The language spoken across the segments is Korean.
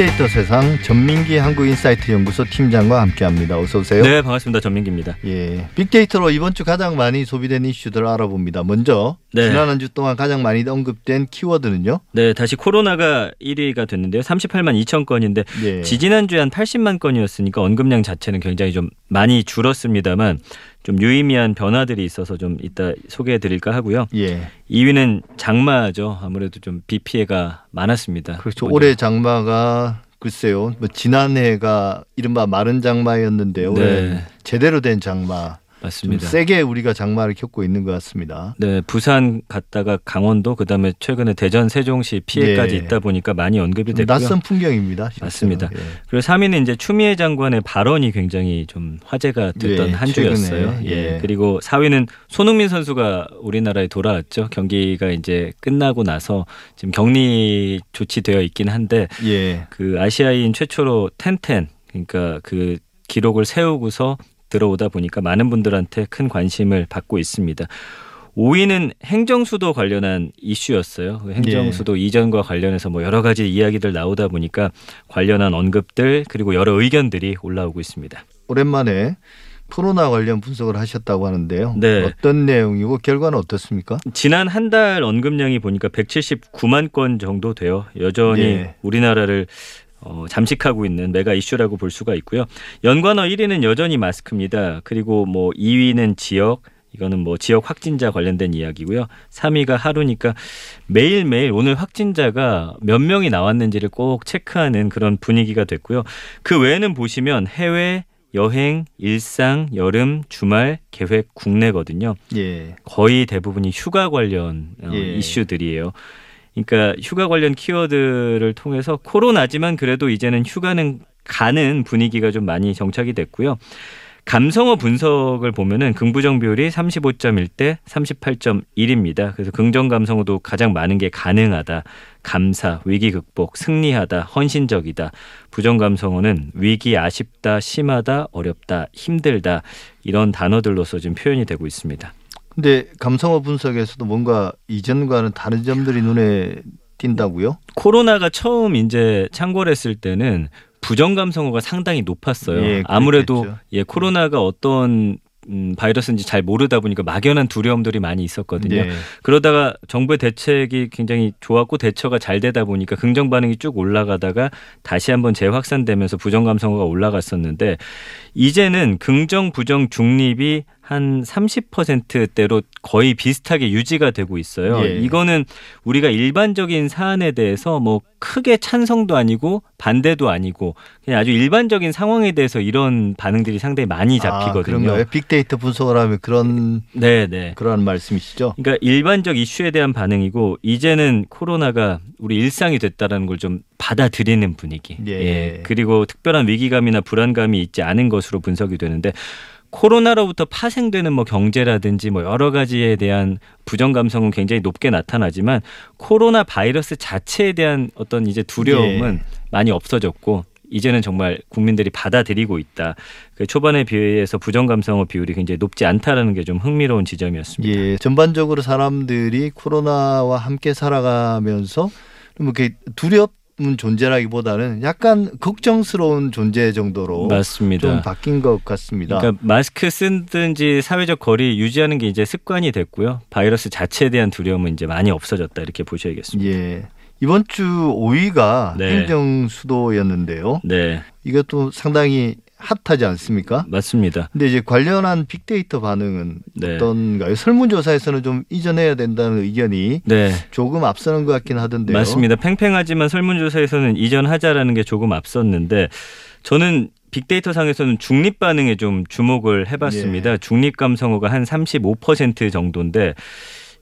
빅데이터 세상 전민기 한국인사이트 연구소 팀장과 함께합니다. 어서 오세요. 네, 반갑습니다. 전민기입니다. 예, 빅데이터로 이번 주 가장 많이 소비된 이슈들을 알아봅니다. 먼저 네. 지난 한 주 동안 가장 많이 언급된 키워드는요. 네, 다시 코로나가 1위가 됐는데요. 38만 2천 건인데 예. 지지난 주에 한 80만 건이었으니까 언급량 자체는 굉장히 좀 많이 줄었습니다만 좀 유의미한 변화들이 있어서 좀 이따 소개해 드릴까 하고요. 예. 2위는 장마죠. 아무래도 좀 비 피해가 많았습니다. 그렇죠. 먼저. 올해 장마가 글쎄요. 뭐 지난해가 이른바 마른 장마였는데요. 네. 올해는 제대로 된 장마. 좀 맞습니다. 세게 우리가 장마를 겪고 있는 것 같습니다. 네, 부산 갔다가 강원도 그다음에 최근에 대전 세종시 피해까지 예. 있다 보니까 많이 언급이 됐고요. 낯선 풍경입니다. 실제로. 맞습니다. 예. 그리고 3위는 이제 추미애 장관의 발언이 굉장히 좀 화제가 됐던 예, 한 주였어요. 예. 예. 그리고 4위는 손흥민 선수가 우리나라에 돌아왔죠. 경기가 이제 끝나고 나서 지금 격리 조치되어 있긴 한데 예. 그 아시아인 최초로 텐텐 그러니까 그 기록을 세우고서 들어오다 보니까 많은 분들한테 큰 관심을 받고 있습니다. 5위는 행정수도 관련한 이슈였어요. 그 행정수도 이전과 관련해서 뭐 여러 가지 이야기들 나오다 보니까 관련한 언급들 그리고 여러 의견들이 올라오고 있습니다. 오랜만에 코로나 관련 분석을 하셨다고 하는데요. 네. 어떤 내용이고 결과는 어떻습니까? 지난 한 달 언급량이 보니까 179만 건 정도 돼요. 여전히 예. 우리나라를 어, 잠식하고 있는 메가 이슈라고 볼 수가 있고요. 연관어 1위는 여전히 마스크입니다. 그리고 뭐 2위는 지역, 이거는 뭐 지역 확진자 관련된 이야기고요. 3위가 하루니까 매일매일 오늘 확진자가 몇 명이 나왔는지를 꼭 체크하는 그런 분위기가 됐고요. 그 외에는 보시면 해외, 여행, 일상, 여름, 주말, 계획, 국내거든요. 예. 거의 대부분이 휴가 관련 어, 예. 이슈들이에요. 그러니까 휴가 관련 키워드를 통해서 코로나지만 그래도 이제는 휴가는 가는 분위기가 좀 많이 정착이 됐고요. 감성어 분석을 보면은 긍부정 비율이 35.1대 38.1입니다. 그래서 긍정 감성어도 가장 많은 게 가능하다, 감사, 위기 극복, 승리하다, 헌신적이다. 부정 감성어는 위기, 아쉽다, 심하다, 어렵다, 힘들다 이런 단어들로서 지금 표현이 되고 있습니다. 근데 감성어 분석에서도 뭔가 이전과는 다른 점들이 눈에 띈다고요? 코로나가 처음 이제 창궐했을 때는 부정 감성어가 상당히 높았어요. 예, 아무래도. 예 코로나가 어떤 음, 바이러스인지 잘 모르다 보니까 막연한 두려움들이 많이 있었거든요. 예. 그러다가 정부의 대책이 굉장히 좋았고 대처가 잘 되다 보니까 긍정 반응이 쭉 올라가다가 다시 한번 재확산되면서 부정 감성어가 올라갔었는데 이제는 긍정 부정 중립이 한 30%대로 거의 비슷하게 유지가 되고 있어요. 예. 이거는 우리가 일반적인 사안에 대해서 뭐 크게 찬성도 아니고 반대도 아니고 그냥 아주 일반적인 상황에 대해서 이런 반응들이 상당히 많이 아, 잡히거든요. 그런가요? 빅데이터 분석을 하면 그런 네, 네. 그러한 말씀이시죠? 그러니까 일반적 이슈에 대한 반응이고 이제는 코로나가 우리 일상이 됐다라는 걸 좀 받아들이는 분위기. 예. 그리고 특별한 위기감이나 불안감이 있지 않은 것으로 분석이 되는데 코로나로부터 파생되는 뭐 경제라든지 뭐 여러 가지에 대한 부정 감성은 굉장히 높게 나타나지만 코로나 바이러스 자체에 대한 어떤 이제 두려움은 예. 많이 없어졌고 이제는 정말 국민들이 받아들이고 있다. 그 초반에 비해서 부정 감성어 비율이 굉장히 높지 않다라는 게 좀 흥미로운 지점이었습니다. 예. 전반적으로 사람들이 코로나와 함께 살아가면서 뭐 이렇게 두렵은 존재라기보다는 약간 걱정스러운 존재 정도로 맞습니다. 좀 바뀐 것 같습니다. 그러니까 마스크 쓰든지 사회적 거리 유지하는 게 이제 습관이 됐고요. 바이러스 자체에 대한 두려움은 이제 많이 없어졌다 이렇게 보셔야겠습니다. 예. 이번 주 5위가 네. 행정 수도였는데요. 네, 이것도 상당히 핫하지 않습니까? 맞습니다. 근데 이제 관련한 빅데이터 반응은 네. 어떤가요? 설문조사에서는 좀 이전해야 된다는 의견이 네, 조금 앞서는 것 같긴 하던데요. 맞습니다. 팽팽하지만 설문조사에서는 이전하자라는 게 조금 앞섰는데 저는 빅데이터 상에서는 중립 반응에 좀 주목을 예. 해봤습니다. 중립 감성어가 한 35% 정도인데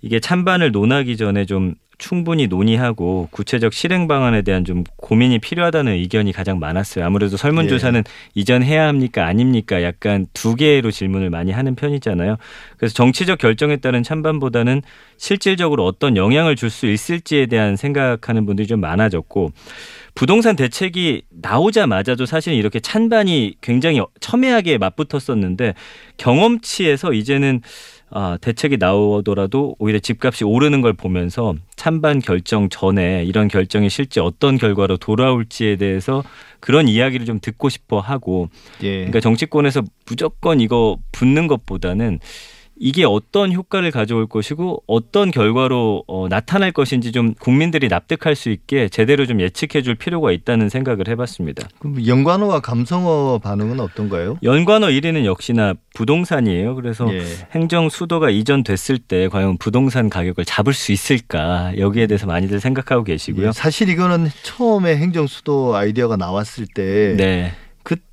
이게 찬반을 논하기 전에 좀 충분히 논의하고 구체적 실행 방안에 대한 좀 고민이 필요하다는 의견이 가장 많았어요. 아무래도 설문조사는 이전해야 합니까 아닙니까 약간 두 개로 질문을 많이 하는 편이잖아요. 그래서 정치적 결정에 따른 찬반보다는 실질적으로 어떤 영향을 줄 수 있을지에 대한 생각하는 분들이 좀 많아졌고 부동산 대책이 나오자마자도 사실 이렇게 찬반이 굉장히 첨예하게 맞붙었었는데 경험치에서 이제는 아, 대책이 나오더라도 오히려 집값이 오르는 걸 보면서 찬반 결정 전에 이런 결정이 실제 어떤 결과로 돌아올지에 대해서 그런 이야기를 좀 듣고 싶어 하고 예. 그러니까 정치권에서 무조건 이거 붙는 것보다는 이게 어떤 효과를 가져올 것이고 어떤 결과로 어, 나타날 것인지 좀 국민들이 납득할 수 있게 제대로 좀 예측해 줄 필요가 있다는 생각을 해봤습니다. 그럼 연관어와 감성어 반응은 어떤가요? 연관어 1위는 역시나 부동산이에요. 그래서 예. 행정 수도가 이전됐을 때 과연 부동산 가격을 잡을 수 있을까 여기에 대해서 많이들 생각하고 계시고요. 예, 사실 이거는 처음에 행정 수도 아이디어가 나왔을 때 네.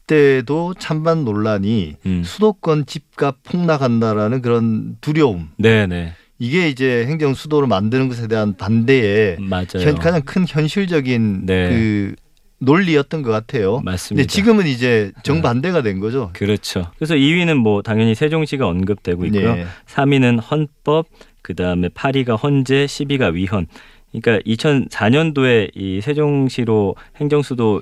그때도 찬반 논란이 음. 수도권 집값 폭락한다라는 그런 두려움 네, 네. 이게 이제 행정 수도를 만드는 것에 대한 반대의. 현- 가장 큰 현실적인 네. 그 논리였던 것 같아요. 맞습니다. 근데 지금은 이제 정반대가 된 거죠. 그렇죠. 그래서 2위는 뭐 당연히 세종시가 언급되고 있고요. 예. 3위는 헌법, 그다음에 8위가 헌재, 10위가 위헌. 그러니까 2004년도에 이 세종시로 행정수도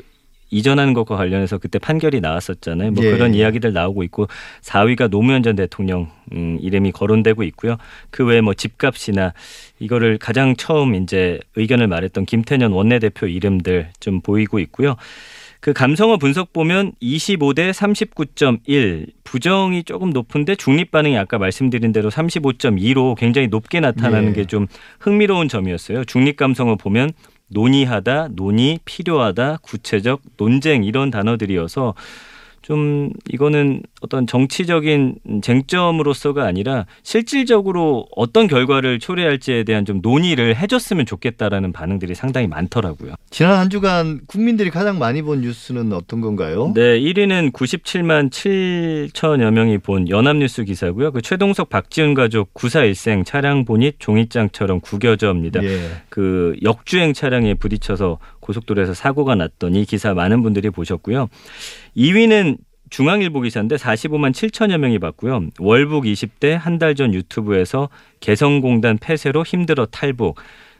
이전하는 것과 관련해서 그때 판결이 나왔었잖아요. 뭐 예. 그런 이야기들 나오고 있고 4위가 노무현 전 대통령 음, 이름이 거론되고 있고요. 그 외에 뭐 집값이나 이거를 가장 처음 이제 의견을 말했던 김태년 원내대표 이름들 좀 보이고 있고요. 그 감성어 분석 보면 25대 39.1 부정이 조금 높은데 중립 반응이 아까 말씀드린 대로 35.2로 굉장히 높게 나타나는 예. 게좀 흥미로운 점이었어요. 중립 감성어 보면 논의하다, 논의, 필요하다, 구체적, 논쟁 이런 단어들이어서 좀 이거는 어떤 정치적인 쟁점으로서가 아니라 실질적으로 어떤 결과를 초래할지에 대한 좀 논의를 해줬으면 좋겠다라는 반응들이 상당히 많더라고요. 지난 한 주간 국민들이 가장 많이 본 뉴스는 어떤 건가요? 네, 1위는 97만 7천여 명이 본 연합뉴스 기사고요. 그 최동석 박지훈 가족 구사 일생 차량 보닛 종이장처럼 구겨져입니다. 예. 그 역주행 차량에 부딪혀서 고속도로에서 사고가 이 기사 많은 분들이 보셨고요. 2위는 중앙일보 기사인데 45만 7천여 명이 봤고요. 월북 20대 한 달 전 유튜브에서 개성공단 폐쇄로 힘들어 탈북.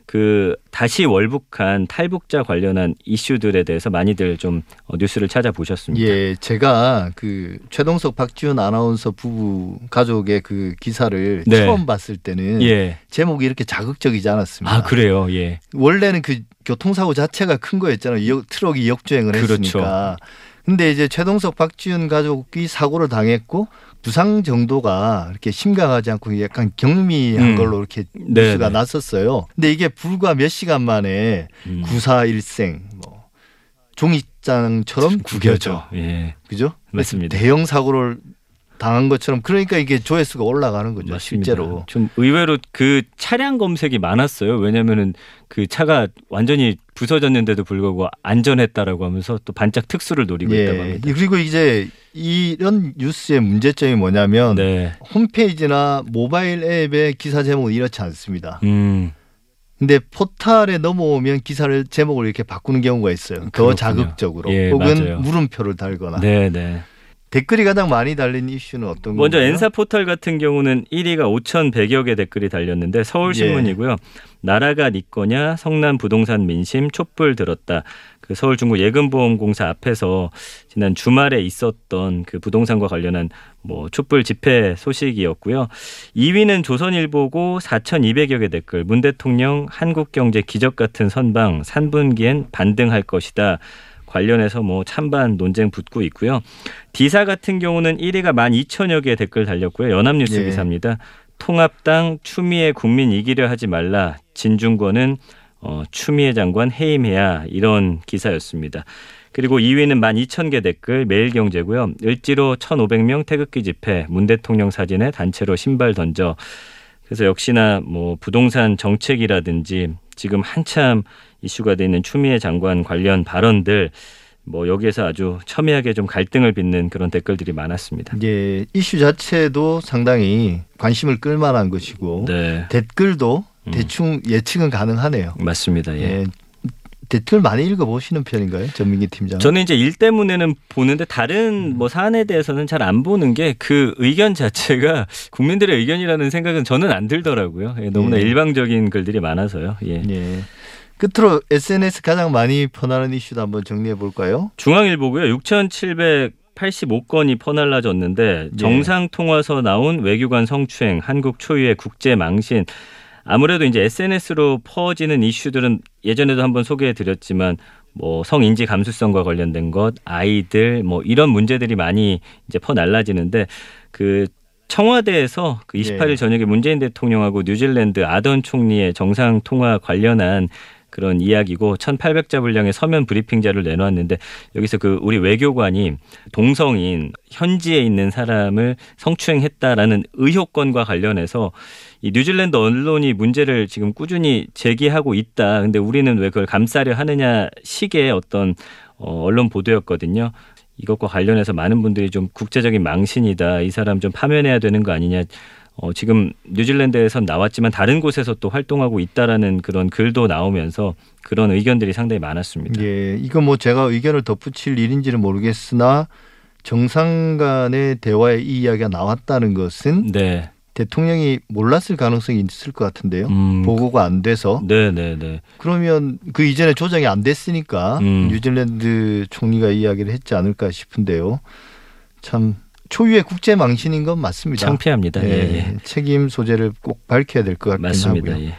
그 다시 월북한 탈북자 관련한 이슈들에 대해서 많이들 좀 어, 뉴스를 찾아보셨습니다. 예, 제가 그 최동석 박지훈 아나운서 부부 가족의 그 기사를 네. 처음 봤을 때는 예. 제목이 이렇게 자극적이지 않았습니다. 아 그래요. 예. 원래는 그 교통사고 자체가 큰 거였잖아요. 역- 트럭이 역주행을 그렇죠. 했으니까. 근데 이제 최동석 박지윤 가족이 사고를 당했고 부상 정도가 이렇게 심각하지 않고 약간 경미한 음. 걸로 이렇게 네, 뉴스가 네. 났었어요. 근데 이게 불과 몇 시간 만에 음. 구사일생 뭐 종이장처럼 구겨져. 예. 그죠? 맞습니다. 대형 사고를 당한 것처럼 그러니까 이게 조회수가 올라가는 거죠. 맞습니다. 실제로. 좀 의외로 그 차량 검색이 많았어요. 왜냐면은 그 차가 완전히 부서졌는데도 불구하고 안전했다라고 하면서 또 반짝 특수를 노리고 있다고 예. 합니다. 그리고 이제 이런 뉴스의 문제점이 뭐냐면 네. 홈페이지나 모바일 앱의 기사 제목은 이렇지 않습니다. 음. 근데 포탈에 넘어오면 기사를 제목을 이렇게 바꾸는 경우가 있어요. 더 그렇군요. 자극적으로 예, 혹은 맞아요. 물음표를 달거나 네, 네. 댓글이 가장 많이 달린 이슈는 어떤 먼저 건가요? 엔사 포털 같은 경우는 1위가 5,100여 개 댓글이 달렸는데 서울신문이고요. 나라가 네 거냐 성남 부동산 민심 촛불 들었다. 그 서울중구 예금보험공사 앞에서 지난 주말에 있었던 그 부동산과 관련한 뭐 촛불 집회 소식이었고요. 2위는 조선일보고 4,200여 개 댓글 문 대통령 한국경제 기적 같은 선방 3분기엔 반등할 것이다. 관련해서 뭐 찬반 논쟁 붙고 있고요. 디사 같은 경우는 1위가 12,000여 개 댓글 달렸고요. 연합뉴스 예. 기사입니다. 통합당 추미애 국민 이기려 하지 말라. 진중권은 어, 추미애 장관 해임해야 이런 기사였습니다. 그리고 2위는 12,000개 댓글 매일경제고요. 을지로 1,500명 태극기 집회 문 대통령 사진에 단체로 신발 던져 그래서 역시나 뭐 부동산 정책이라든지 지금 한참 이슈가 돼 있는 추미애 장관 관련 발언들 뭐 여기에서 아주 첨예하게 좀 갈등을 빚는 그런 댓글들이 많았습니다. 예, 이슈 자체도 상당히 관심을 끌만한 것이고 네, 댓글도 음. 대충 예측은 가능하네요. 맞습니다. 예. 예. 댓글 많이 읽어보시는 편인가요, 전민기 팀장? 저는 이제 일 때문에는 보는데 다른 뭐 사안에 대해서는 잘 안 보는 게 그 의견 자체가 국민들의 의견이라는 생각은 저는 안 들더라고요. 예, 너무나 예. 일방적인 글들이 많아서요. 예. 예. 끝으로 SNS 가장 많이 퍼나는 이슈도 한번 정리해 볼까요? 중앙일보고요. 6,700 85건이 퍼날라졌는데 예. 정상 통화서 나온 외교관 성추행, 한국 초유의 국제 망신. 아무래도 이제 SNS로 퍼지는 이슈들은 예전에도 한번 소개해 드렸지만 뭐 성인지 감수성과 관련된 것, 아이들 뭐 이런 문제들이 많이 이제 퍼날라지는데 그 청와대에서 그 28일 예. 저녁에 문재인 대통령하고 뉴질랜드 아던 총리의 정상 통화 관련한 그런 이야기고 1,800자 분량의 서면 브리핑자를 내놓았는데 여기서 그 우리 외교관이 동성인 현지에 있는 사람을 성추행했다라는 의혹건과 관련해서 이 뉴질랜드 언론이 문제를 지금 꾸준히 제기하고 있다. 근데 우리는 왜 그걸 감싸려 하느냐 식의 어떤 어, 언론 보도였거든요. 이것과 관련해서 많은 분들이 좀 국제적인 망신이다. 이 사람 좀 파면해야 되는 거 아니냐. 어, 지금 뉴질랜드에선 나왔지만 다른 곳에서 또 활동하고 있다라는 그런 글도 나오면서 그런 의견들이 상당히 많았습니다. 예, 이거 뭐 제가 의견을 덧붙일 일인지는 모르겠으나 정상 간의 대화에 이 이야기가 나왔다는 것은 네. 대통령이 몰랐을 가능성이 있을 것 같은데요. 음, 보고가 안 돼서 네, 네, 네. 그러면 그 이전에 조정이 안 됐으니까 음. 뉴질랜드 총리가 이야기를 했지 않을까 싶은데요. 참 초유의 국제 망신인 건 맞습니다. 창피합니다. 예, 예, 예. 책임 소재를 꼭 밝혀야 될 것 같긴 맞습니다. 하고요. 예.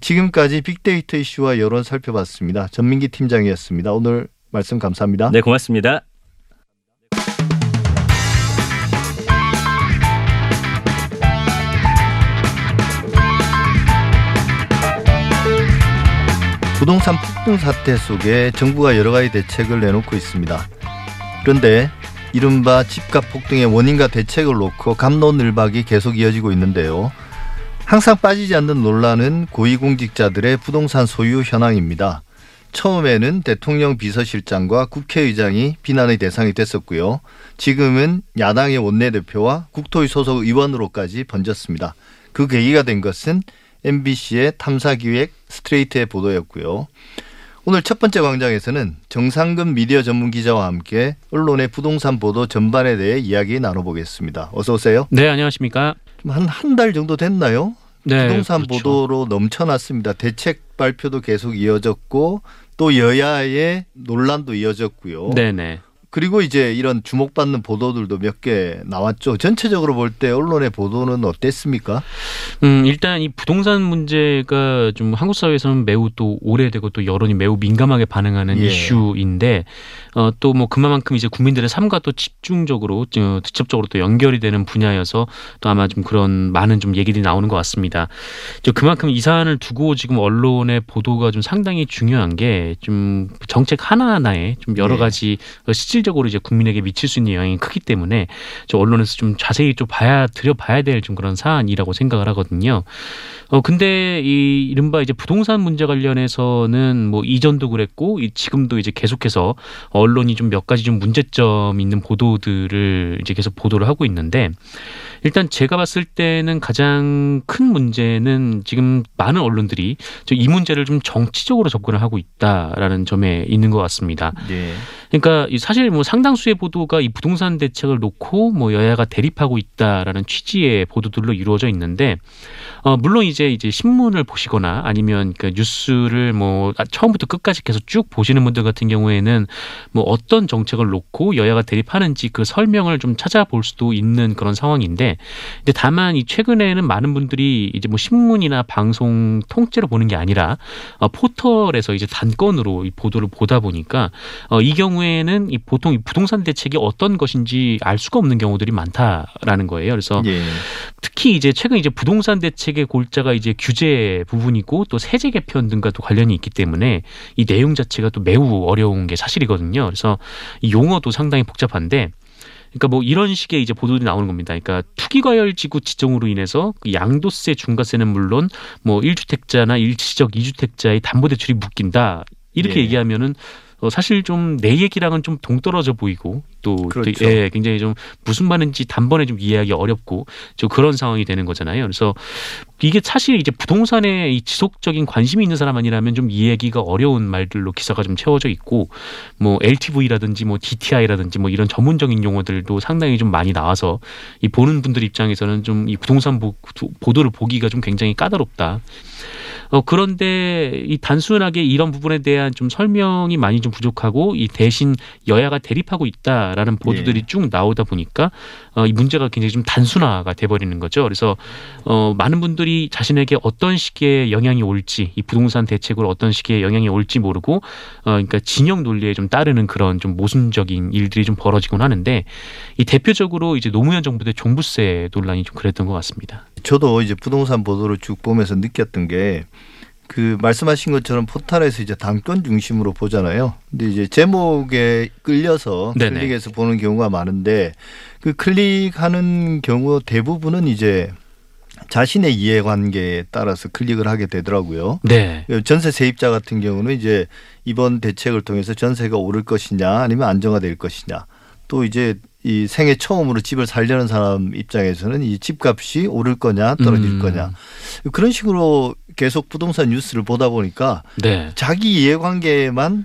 지금까지 빅데이터 이슈와 여론 살펴봤습니다. 전민기 팀장이었습니다. 오늘 말씀 감사합니다. 네, 고맙습니다. 부동산 폭등 사태 속에 정부가 여러 가지 대책을 내놓고 있습니다. 그런데 이른바 집값 폭등의 원인과 대책을 놓고 감론을박이 계속 이어지고 있는데요. 항상 빠지지 않는 논란은 고위공직자들의 부동산 소유 현황입니다. 처음에는 대통령 비서실장과 국회의장이 비난의 대상이 됐었고요. 지금은 야당의 원내대표와 국토위 소속 의원으로까지 번졌습니다. 그 계기가 된 것은 MBC의 탐사기획 스트레이트의 보도였고요. 오늘 첫 번째 광장에서는 정상근 미디어 전문 기자와 함께 언론의 부동산 보도 전반에 대해 이야기 나눠보겠습니다. 어서 오세요. 네, 안녕하십니까? 한 한 달 정도 됐나요? 네, 부동산 그렇죠. 보도로 넘쳐났습니다. 대책 발표도 계속 이어졌고 또 여야의 논란도 이어졌고요. 네, 네. 그리고 이제 이런 주목받는 보도들도 몇 개 나왔죠. 전체적으로 볼 때 언론의 보도는 어땠습니까? 음, 일단 이 부동산 문제가 좀 한국 사회에서는 매우 또 오래되고 또 여론이 매우 민감하게 반응하는 예. 이슈인데 어, 또 뭐 그만큼 이제 국민들의 삶과 또 집중적으로 어, 직접적으로 또 연결이 되는 분야여서 또 아마 좀 그런 많은 좀 얘기들이 나오는 것 같습니다. 저 그만큼 이 사안을 두고 지금 언론의 보도가 좀 상당히 중요한 게 좀 정책 하나하나에 좀 여러 예. 가지 어, 실질적으로 이제 국민에게 미칠 수 있는 영향이 크기 때문에 저 언론에서 좀 자세히 좀 봐야 들여봐야 될 좀 그런 사안이라고 생각을 하거든요. 어 근데 이 이른바 이제 부동산 문제 관련해서는 뭐 이전도 그랬고 이 지금도 이제 계속해서 언론이 좀 몇 가지 좀 문제점 있는 보도들을 이제 계속 보도를 하고 있는데 일단 제가 봤을 때는 가장 큰 문제는 지금 많은 언론들이 저이 문제를 좀 정치적으로 접근을 하고 있다라는 점에 있는 것 같습니다. 네. 그러니까 이뭐 상당수의 보도가 이 부동산 대책을 놓고 뭐 여야가 대립하고 있다라는 취지의 보도들로 이루어져 있는데 어 물론 이제 이제 신문을 보시거나 아니면 그 뉴스를 뭐 아, 처음부터 끝까지 계속 쭉 보시는 분들 같은 경우에는 뭐 어떤 정책을 놓고 여야가 대립하는지 그 설명을 좀 찾아볼 수도 있는 그런 상황인데 근데 다만 이 최근에는 많은 분들이 이제 뭐 신문이나 방송 통째로 보는 게 아니라 어, 포털에서 이제 단건으로 이 보도를 보다 보니까 어, 이 경우에는 이 보통 이 부동산 대책이 어떤 것인지 알 수가 없는 경우들이 많다라는 거예요. 그래서 예. 특히 이제 최근 이제 부동산 대책 의 골자가 이제 규제 부분이고 또 세제 개편 등과도 관련이 있기 때문에 이 내용 자체가 또 매우 어려운 게 사실이거든요. 그래서 이 용어도 상당히 복잡한데 그러니까 뭐 이런 식의 이제 보도들이 나오는 겁니다. 그러니까 투기과열 지구 지정으로 인해서 그 양도세, 중과세는 물론 뭐 1주택자나 일시적 2주택자의 담보 대출이 묶인다. 이렇게 예. 얘기하면은 어, 사실 좀 내 얘기랑은 좀 동떨어져 보이고 또 그렇죠. 되게, 예, 굉장히 좀 무슨 말인지 단번에 좀 이해하기 어렵고 좀 그런 상황이 되는 거잖아요. 그래서 이게 사실 이제 부동산에 이 지속적인 관심이 있는 사람 아니라면 좀 이해하기가 어려운 말들로 기사가 좀 채워져 있고 뭐 LTV라든지 뭐 DTI라든지 뭐 이런 전문적인 용어들도 상당히 좀 많이 나와서 이 보는 분들 입장에서는 좀 이 부동산 보, 보도를 보기가 좀 굉장히 까다롭다. 어, 그런데 이 단순하게 이런 부분에 대한 좀 설명이 많이 좀 부족하고 이 대신 여야가 대립하고 있다라는 보도들이 예. 쭉 나오다 보니까 어, 이 문제가 굉장히 좀 단순화가 돼버리는 거죠. 그래서 어, 많은 분들이 자신에게 어떤 식의 영향이 올지 이 부동산 대책으로 어떤 식의 영향이 올지 모르고 어, 그러니까 진영 논리에 좀 따르는 그런 좀 모순적인 일들이 좀 벌어지곤 하는데 이 대표적으로 이제 노무현 정부 때 종부세 논란이 좀 그랬던 것 같습니다. 저도 이제 부동산 보도를 쭉 보면서 느꼈던 게 그 말씀하신 것처럼 포탈에서 이제 당권 중심으로 보잖아요. 근데 이제 제목에 끌려서 네네. 클릭해서 보는 경우가 많은데 그 클릭하는 경우 대부분은 이제 자신의 이해관계에 따라서 클릭을 하게 되더라고요. 네. 전세 세입자 같은 경우는 이제 이번 대책을 통해서 전세가 오를 것이냐 아니면 안정화될 것이냐 또 이제 이 생애 처음으로 집을 살려는 사람 입장에서는 이 집값이 오를 거냐 떨어질 음. 거냐 그런 식으로 계속 부동산 뉴스를 보다 보니까 네. 자기 이해관계에만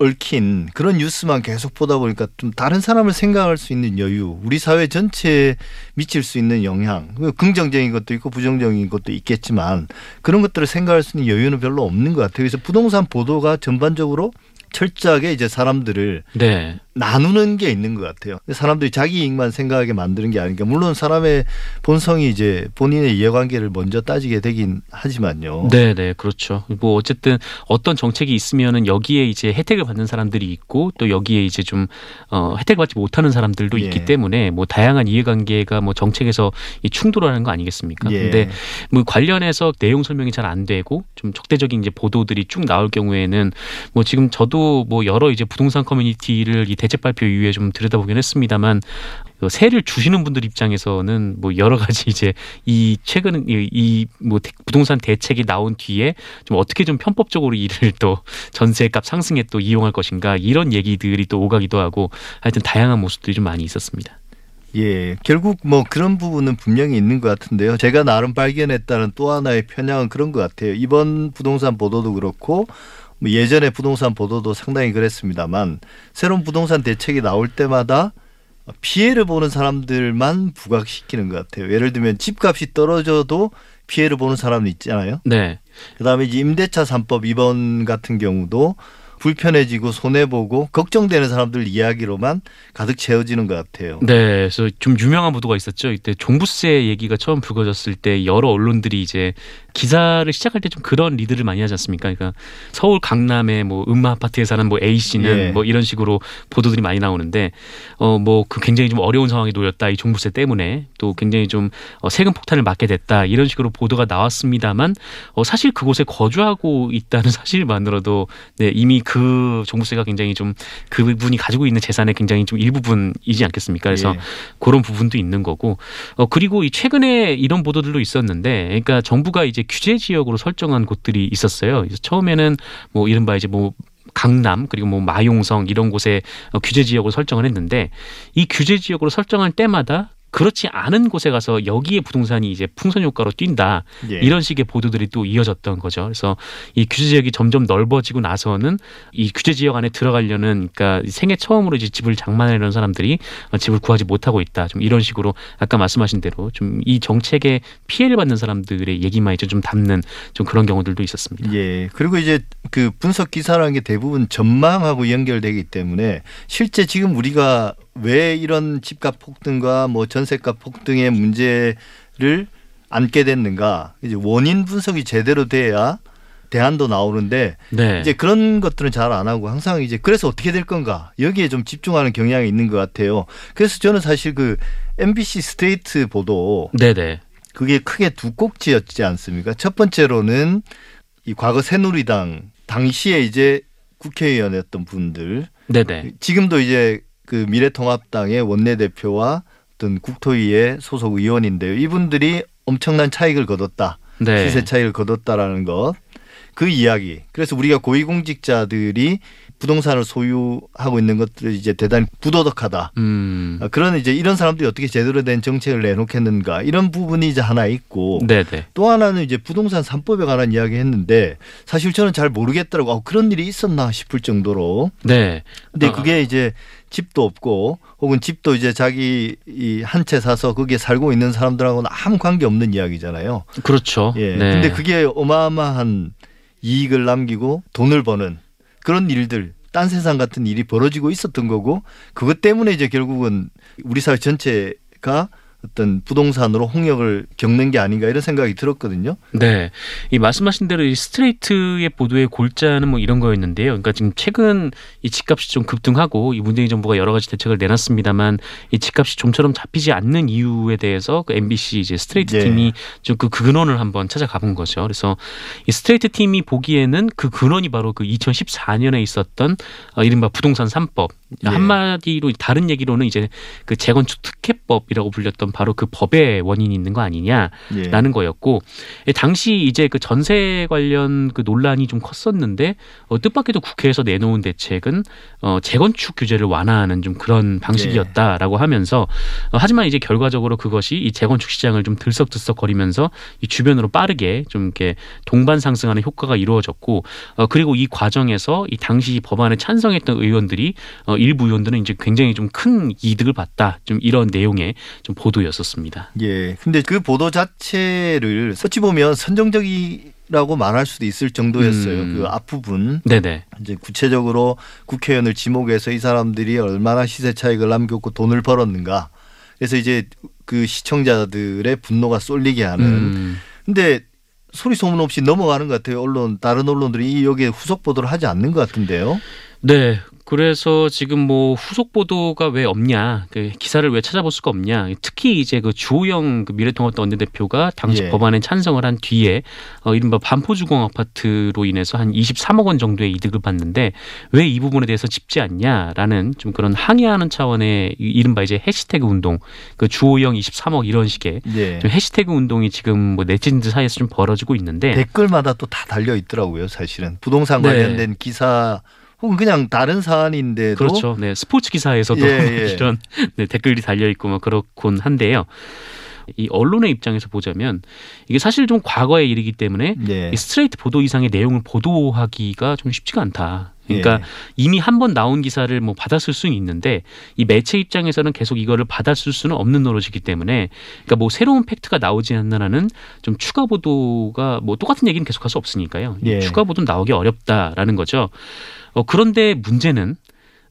얽힌 그런 뉴스만 계속 보다 보니까 좀 다른 사람을 생각할 수 있는 여유, 우리 사회 전체에 미칠 수 있는 영향, 그 긍정적인 것도 있고 부정적인 것도 있겠지만 그런 것들을 생각할 수 있는 여유는 별로 없는 것 같아요. 그래서 부동산 보도가 전반적으로 철저하게 이제 사람들을 네. 나누는 게 있는 것 같아요. 사람들이 자기 이익만 생각하게 만드는 게 아니니까 물론 사람의 본성이 이제 본인의 이해관계를 먼저 따지게 되긴 하지만요. 네, 네, 그렇죠. 뭐 어쨌든 어떤 정책이 있으면은 여기에 이제 혜택을 받는 사람들이 있고 또 여기에 이제 좀 어, 혜택을 받지 못하는 사람들도 예. 있기 때문에 뭐 다양한 이해관계가 뭐 정책에서 이 충돌하는 거 아니겠습니까? 예. 근데 뭐 관련해서 내용 설명이 잘 안 되고 좀 적대적인 이제 보도들이 쭉 나올 경우에는 뭐 지금 저도 뭐 여러 이제 부동산 커뮤니티를 이 대책 발표 이후에 좀 들여다보긴 했습니다만 그 세를 주시는 분들 입장에서는 뭐 여러 가지 이제 이 최근 이뭐 부동산 대책이 나온 뒤에 좀 어떻게 좀 편법적으로 이를 또 전세값 상승에 또 이용할 것인가 이런 얘기들이 또 오가기도 하고 하여튼 다양한 모습들이 좀 많이 있었습니다. 예, 결국 뭐 그런 부분은 분명히 있는 것 같은데요. 제가 나름 발견했다는 또 하나의 편향은 그런 것 같아요. 이번 부동산 보도도 그렇고 뭐 예전에 부동산 보도도 상당히 그랬습니다만 새로운 부동산 대책이 나올 때마다 피해를 보는 사람들만 부각시키는 것 같아요. 예를 들면 집값이 떨어져도 피해를 보는 사람이 있잖아요. 네. 그다음에 임대차 3법 이번 같은 경우도 불편해지고 손해 보고 걱정되는 사람들 이야기로만 가득 채워지는 것 같아요. 네, 그래서 좀 유명한 보도가 있었죠. 이때 종부세 얘기가 처음 불거졌을 때 여러 언론들이 이제 기사를 시작할 때 좀 그런 리드를 많이 하지 않습니까? 그러니까 서울 강남의 뭐 음마 아파트에 사는 뭐 A 씨는 예. 뭐 이런 식으로 보도들이 많이 나오는데 어 뭐 그 굉장히 좀 어려운 상황에 놓였다 이 종부세 때문에 또 굉장히 좀 어, 세금 폭탄을 맞게 됐다 이런 식으로 보도가 나왔습니다만 어 사실 그곳에 거주하고 있다는 사실만으로도 네 이미 그 종부세가 굉장히 좀 그분이 가지고 있는 재산의 굉장히 좀 일부분이지 않겠습니까? 그래서 예. 그런 부분도 있는 거고 어 그리고 이 최근에 이런 보도들도 있었는데 그러니까 정부가 이제 규제 지역으로 설정한 곳들이 있었어요. 그래서 처음에는 뭐 이른바 이제 뭐 강남 그리고 뭐 마용성 이런 곳에 어, 규제 지역으로 설정을 했는데 이 규제 지역으로 설정할 때마다 그렇지 않은 곳에 가서 여기에 부동산이 이제 풍선 효과로 뛴다 예. 이런 식의 보도들이 또 이어졌던 거죠. 그래서 이 규제 지역이 점점 넓어지고 나서는 이 규제 지역 안에 들어가려는 그러니까 생애 처음으로 이제 집을 장만하려는 사람들이 어, 집을 구하지 못하고 있다. 좀 이런 식으로 아까 말씀하신 대로 좀 이 정책에 피해를 받는 사람들의 얘기만 이제 좀 담는 좀 그런 경우들도 있었습니다. 예. 그리고 이제 그 분석 기사라는 게 대부분 전망하고 연결되기 때문에 실제 지금 우리가 왜 이런 집값 폭등과 뭐 전세값 폭등의 문제를 안게 됐는가 이제 원인 분석이 제대로 돼야 대안도 나오는데 네. 이제 그런 것들은 잘 안 하고 항상 이제 그래서 어떻게 될 건가 여기에 좀 집중하는 경향이 있는 것 같아요. 그래서 저는 사실 그 MBC 스트레이트 보도 네네. 그게 크게 두 꼭지였지 않습니까? 첫 번째로는 이 과거 새누리당 당시에 이제 국회의원이었던 분들 네네. 지금도 이제 그 미래통합당의 원내대표와 어떤 국토위의 소속 의원인데요. 이분들이 엄청난 차익을 거뒀다. 네. 시세 차익을 거뒀다라는 것. 그 이야기. 그래서 우리가 고위공직자들이 부동산을 소유하고 있는 것들이 이제 대단히 부도덕하다. 음. 아, 그런 이제 이런 사람들이 어떻게 제대로 된 정책을 내놓겠는가 이런 부분이 이제 하나 있고 네네. 또 하나는 이제 부동산 삼법에 관한 이야기 했는데 사실 저는 잘 모르겠더라고 어, 그런 일이 있었나 싶을 정도로 네. 근데 아. 그게 이제 집도 없고 혹은 집도 이제 자기 이한채 사서 거기에 살고 있는 사람들하고는 아무 관계 없는 이야기잖아요. 그렇죠. 예. 네. 근데 그게 어마어마한 이익을 남기고 돈을 버는 그런 일들 딴 세상 같은 일이 벌어지고 있었던 거고 그것 때문에 이제 결국은 우리 사회 전체가 어떤 부동산으로 홍역을 겪는 게 아닌가 이런 생각이 들었거든요. 네. 이 말씀하신 대로 이 스트레이트의 보도의 골자는 뭐 이런 거였는데요. 그러니까 지금 최근 이 집값이 좀 급등하고 이 문재인 정부가 여러 가지 대책을 내놨습니다만 이 집값이 좀처럼 잡히지 않는 이유에 대해서 그 MBC 이제 스트레이트 예. 팀이 좀 그 근원을 한번 찾아가 본 거죠. 그래서 이 스트레이트 팀이 보기에는 그 근원이 바로 그 2014년에 있었던 어, 이른바 부동산 삼법 예. 한마디로 다른 얘기로는 이제 그 재건축 특혜법이라고 불렸던 바로 그 법의 원인이 있는 거 아니냐. 예. 라는 거였고 예, 당시 이제 그 전세 관련 그 논란이 좀 컸었는데 어, 뜻밖에도 국회에서 내놓은 대책은 어, 재건축 규제를 완화하는 좀 그런 방식이었다라고 하면서 어, 하지만 이제 결과적으로 그것이 이 재건축 시장을 좀 들썩들썩 거리면서 이 주변으로 빠르게 좀 이렇게 동반 상승하는 효과가 이루어졌고 어, 그리고 이 과정에서 이 당시 법안에 찬성했던 의원들이 어, 일부 의원들은 이제 굉장히 좀 큰 이득을 봤다 좀 이런 내용의 좀 보도였었습니다. 예. 근데 그 보도 자체를 어찌 보면 선정적이 라고 말할 수도 있을 정도였어요. 음. 그 앞부분 네네. 이제 구체적으로 국회의원을 지목해서 이 사람들이 얼마나 시세 차익을 남겼고 돈을 벌었는가. 그래서 이제 그 시청자들의 분노가 쏠리게 하는. 음. 근데 소리 소문 없이 넘어가는 것 같아요. 언론 다른 언론들이 이 여기에 후속 보도를 하지 않는 것 같은데요. 네. 그래서 지금 뭐 후속 보도가 왜 없냐, 그 기사를 왜 찾아볼 수가 없냐. 특히 이제 그 주호영 그 미래통합당 원내대표가 당시 예. 법안에 찬성을 한 뒤에 어, 이른바 반포주공 아파트로 인해서 한 23억 원 정도의 이득을 봤는데 왜 이 부분에 대해서 짚지 않냐라는 좀 그런 항의하는 차원의 이- 이른바 이제 해시태그 운동, 그 주호영 23억 이런 식의 예. 좀 해시태그 운동이 지금 뭐 네티즌들 사이에서 좀 벌어지고 있는데 댓글마다 또 다 달려 있더라고요. 사실은 부동산 네. 관련된 기사 혹은 그냥 다른 사안인데도 그렇죠. 네, 스포츠 기사에서도 예, 예. 이런 네, 댓글이 달려 있고 뭐 그렇곤 한데요. 이 언론의 입장에서 보자면 이게 사실 좀 과거의 일이기 때문에 예. 이 스트레이트 보도 이상의 내용을 보도하기가 좀 쉽지가 않다. 그러니까 예. 이미 한 번 나온 기사를 뭐 받았을 수는 있는데 이 매체 입장에서는 계속 이거를 받았을 수는 없는 노릇이기 때문에 그러니까 뭐 새로운 팩트가 나오지 않는 한은 좀 추가 보도가 뭐 똑같은 얘기는 계속할 수 없으니까요. 이 예. 추가 보도는 나오기 어렵다라는 거죠. 어, 그런데 문제는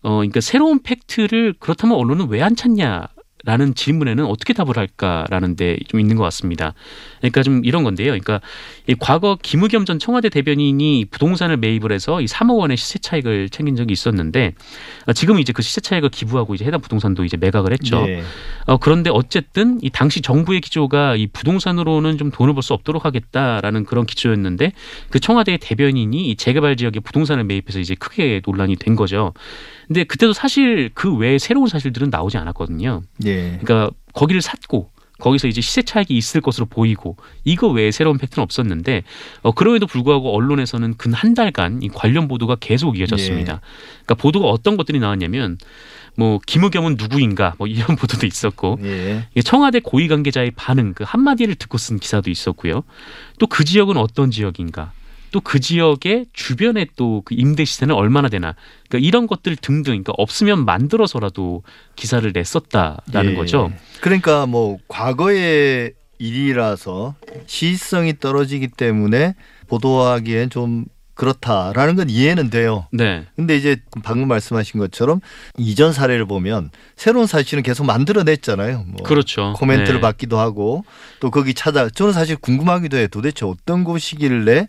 어, 그러니까 새로운 팩트를 그렇다면 언론은 왜 안 찾냐? 라는 질문에는 어떻게 답을 할까라는 데 좀 있는 것 같습니다. 그러니까 좀 이런 건데요. 그러니까 이 과거 김의겸 전 청와대 대변인이 부동산을 매입을 해서 이 3억 원의 시세 차익을 챙긴 적이 있었는데 어, 지금 이제 그 시세 차익을 기부하고 이제 해당 부동산도 이제 매각을 했죠. 예. 어, 그런데 어쨌든 이 당시 정부의 기조가 이 부동산으로는 좀 돈을 벌 수 없도록 하겠다라는 그런 기조였는데 그 청와대 대변인이 이 재개발 지역에 부동산을 매입해서 이제 크게 논란이 된 거죠. 근데 그때도 사실 그 외에 새로운 사실들은 나오지 않았거든요. 예. 그러니까 거기를 샀고 거기서 이제 시세 차익이 있을 것으로 보이고 이거 외에 새로운 팩트는 없었는데 어, 그럼에도 불구하고 언론에서는 근 한 달간 이 관련 보도가 계속 이어졌습니다. 그러니까 보도가 어떤 것들이 나왔냐면 뭐 김의겸은 누구인가 뭐 이런 보도도 있었고 예. 청와대 고위 관계자의 반응 그 한마디를 듣고 쓴 기사도 있었고요. 또 그 지역은 어떤 지역인가? 또 그 지역의 주변에 또 그 임대 시세는 얼마나 되나? 그러니까 이런 것들 등등 그러니까 없으면 만들어서라도 기사를 냈었다라는 예. 거죠. 그러니까 뭐 과거의 일이라서 시의성이 떨어지기 때문에 보도하기엔 좀 그렇다라는 건 이해는 돼요. 네. 근데 이제 방금 말씀하신 것처럼 이전 사례를 보면 새로운 사실은 계속 만들어냈잖아요. 뭐 그렇죠. 코멘트를 네. 받기도 하고 또 거기 찾아 저는 사실 궁금하기도 해요. 도대체 어떤 곳이길래